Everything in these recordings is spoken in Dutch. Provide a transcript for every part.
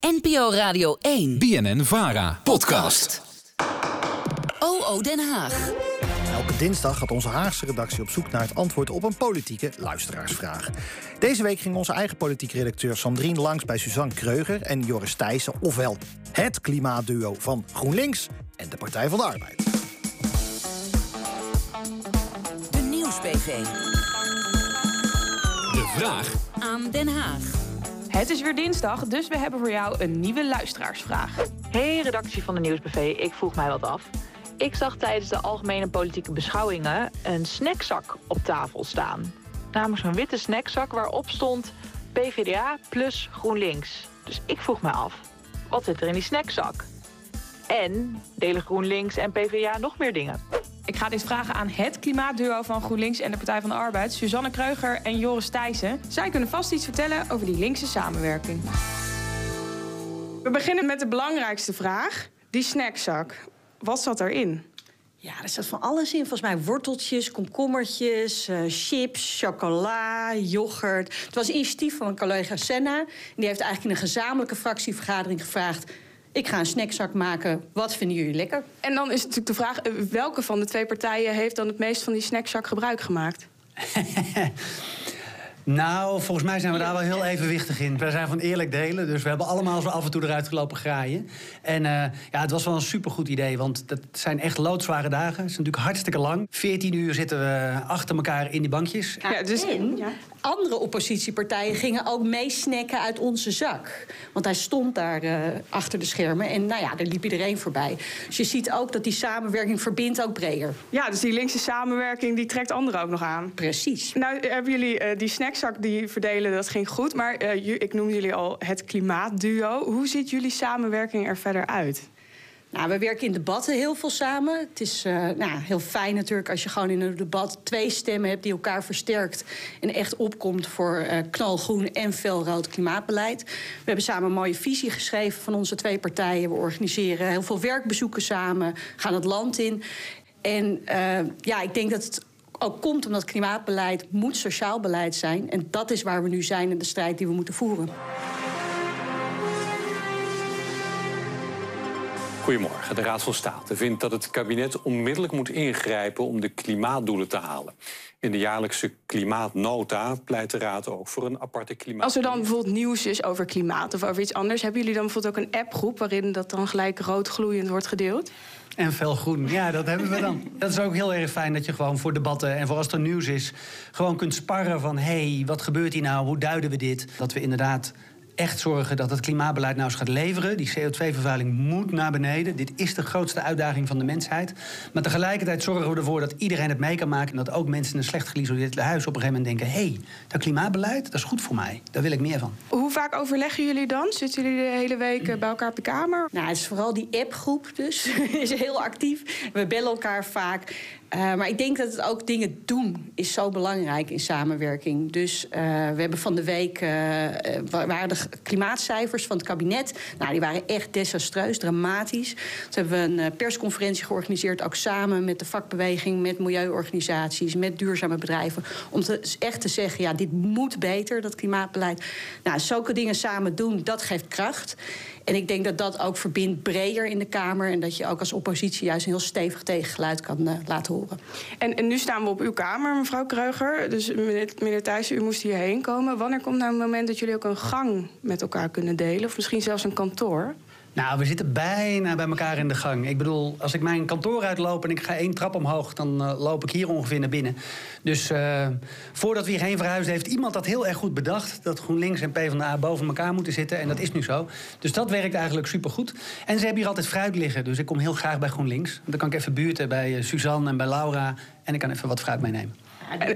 NPO Radio 1. BNN Vara. Podcast. OO Den Haag. Elke dinsdag gaat onze Haagse redactie op zoek naar het antwoord op een politieke luisteraarsvraag. Deze week ging onze eigen politieke redacteur Sandrine langs bij Suzanne Kreuger en Joris Thijssen, ofwel het klimaatduo van GroenLinks en de Partij van de Arbeid. De Nieuwsbv. De vraag Aan Den Haag. Het is weer dinsdag, dus we hebben voor jou een nieuwe luisteraarsvraag. Hey, redactie van de Nieuwsbv. Ik vroeg mij wat af. Ik zag tijdens de algemene politieke beschouwingen een snackzak op tafel staan. Namelijk zo'n witte snackzak waarop stond PvdA plus GroenLinks. Dus ik vroeg me af, wat zit er in die snackzak? En delen GroenLinks en PvdA nog meer dingen? Ik ga dit vragen aan het klimaatduo van GroenLinks en de Partij van de Arbeid, Suzanne Kreuger en Joris Thijssen. Zij kunnen vast iets vertellen over die linkse samenwerking. We beginnen met de belangrijkste vraag: die snackzak. Wat zat erin? Ja, er zat van alles in. Volgens mij worteltjes, komkommertjes, eh, chips, chocola, yoghurt. Het was een initiatief van mijn collega Senna. En die heeft eigenlijk in een gezamenlijke fractievergadering gevraagd... ik ga een snackzak maken, wat vinden jullie lekker? En dan is natuurlijk de vraag: eh, welke van de twee partijen heeft dan het meest van die snackzak gebruik gemaakt? Nou, volgens mij zijn we daar wel heel evenwichtig in. Wij zijn van eerlijk delen, dus we hebben allemaal zo af en toe eruit gelopen graaien. En eh, ja, het was wel een supergoed idee, want dat zijn echt loodzware dagen. Het is natuurlijk hartstikke lang. 14 uur zitten we achter elkaar in die bankjes. Ja, dus- en andere oppositiepartijen gingen ook meesnacken uit onze zak. Want hij stond daar eh, achter de schermen en nou ja, daar liep iedereen voorbij. Dus je ziet ook dat die samenwerking verbindt ook breder. Ja, dus die linkse samenwerking die trekt anderen ook nog aan. Precies. Nou, hebben jullie eh, die die verdelen, dat ging goed. Maar ju- ik noemde jullie al het klimaatduo. Hoe ziet jullie samenwerking er verder uit? Nou, we werken in debatten heel veel samen. Het is eh, nou, heel fijn natuurlijk als je gewoon in een debat twee stemmen hebt die elkaar versterkt en echt opkomt voor eh, knalgroen en felrood klimaatbeleid. We hebben samen een mooie visie geschreven van onze twee partijen. We organiseren heel veel werkbezoeken samen, gaan het land in. En eh, ja, ik denk dat het ook komt omdat klimaatbeleid moet sociaal beleid zijn. En dat is waar we nu zijn in de strijd die we moeten voeren. Goedemorgen. De Raad van State vindt dat het kabinet onmiddellijk moet ingrijpen om de klimaatdoelen te halen. In de jaarlijkse klimaatnota pleit de Raad ook voor een aparte klimaat. Als er dan bijvoorbeeld nieuws is over klimaat of over iets anders, hebben jullie dan bijvoorbeeld ook een appgroep waarin dat dan gelijk rood gloeiend wordt gedeeld? En fel groen, ja, dat hebben we dan. Dat is ook heel erg fijn dat je gewoon voor debatten en voor als er nieuws is... gewoon kunt sparren van, hé, hey, wat gebeurt hier nou? Hoe duiden we dit? Dat we inderdaad echt zorgen dat het klimaatbeleid nou eens gaat leveren. Die CO2-vervuiling moet naar beneden. Dit is de grootste uitdaging van de mensheid. Maar tegelijkertijd zorgen we ervoor dat iedereen het mee kan maken... en dat ook mensen in een slecht geïsoleerd huis op een gegeven moment denken... hé, hey, dat klimaatbeleid, dat is goed voor mij. Daar wil ik meer van. Hoe vaak overleggen jullie dan? Zitten jullie de hele week eh, bij elkaar op de kamer? Nou, het is vooral die appgroep dus. is heel actief. We bellen elkaar vaak. Uh, maar ik denk dat het ook dingen doen is zo belangrijk in samenwerking. Dus uh, we hebben van de week uh, waren de klimaatcijfers van het kabinet. Nou, die waren echt desastreus, dramatisch. Toen hebben we een persconferentie georganiseerd, ook samen met de vakbeweging, met milieuorganisaties, met duurzame bedrijven. Om te, echt te zeggen, ja, dit moet beter, dat klimaatbeleid. Nou, zulke dingen samen doen, dat geeft kracht. En ik denk dat dat ook verbindt breder in de Kamer. En dat je ook als oppositie juist een heel stevig tegengeluid kan laten horen. En, en, nu staan we op uw Kamer, mevrouw Kreuger. Dus meneer, meneer Thijssen, u moest hierheen komen. Wanneer komt nou een moment dat jullie ook een gang met elkaar kunnen delen? Of misschien zelfs een kantoor? Nou, we zitten bijna bij elkaar in de gang. Ik bedoel, als ik mijn kantoor uitloop en ik ga één trap omhoog... dan uh, loop ik hier ongeveer naar binnen. Dus uh, voordat we hierheen verhuisden... heeft iemand dat heel erg goed bedacht... dat GroenLinks en PvdA boven elkaar moeten zitten. En dat is nu zo. Dus dat werkt eigenlijk supergoed. En ze hebben hier altijd fruit liggen. Dus ik kom heel graag bij GroenLinks. Dan kan ik even buurten bij uh, Suzanne en bij Laura... en ik kan even wat fruit meenemen.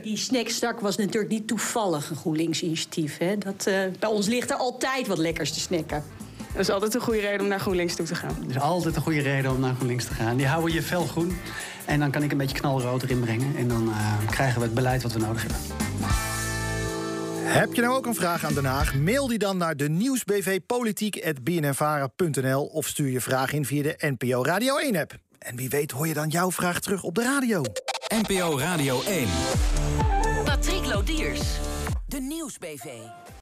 Die snackstak was natuurlijk niet toevallig een GroenLinks-initiatief. Dat, bij ons ligt er altijd wat lekkers te snacken. Dat is altijd een goede reden om naar GroenLinks toe te gaan. Dat is altijd een goede reden om naar GroenLinks te gaan. Die houden je fel groen. En dan kan ik een beetje knalrood erin brengen. En dan uh, krijgen we het beleid wat we nodig hebben. Heb je nou ook een vraag aan Den Haag? Mail die dan naar de nieuwsbvpolitiek.bnnvara.nl of stuur je vraag in via de NPO Radio 1-app. En wie weet hoor je dan jouw vraag terug op de radio. NPO Radio 1. Patrick Lodiers. De Nieuwsbv.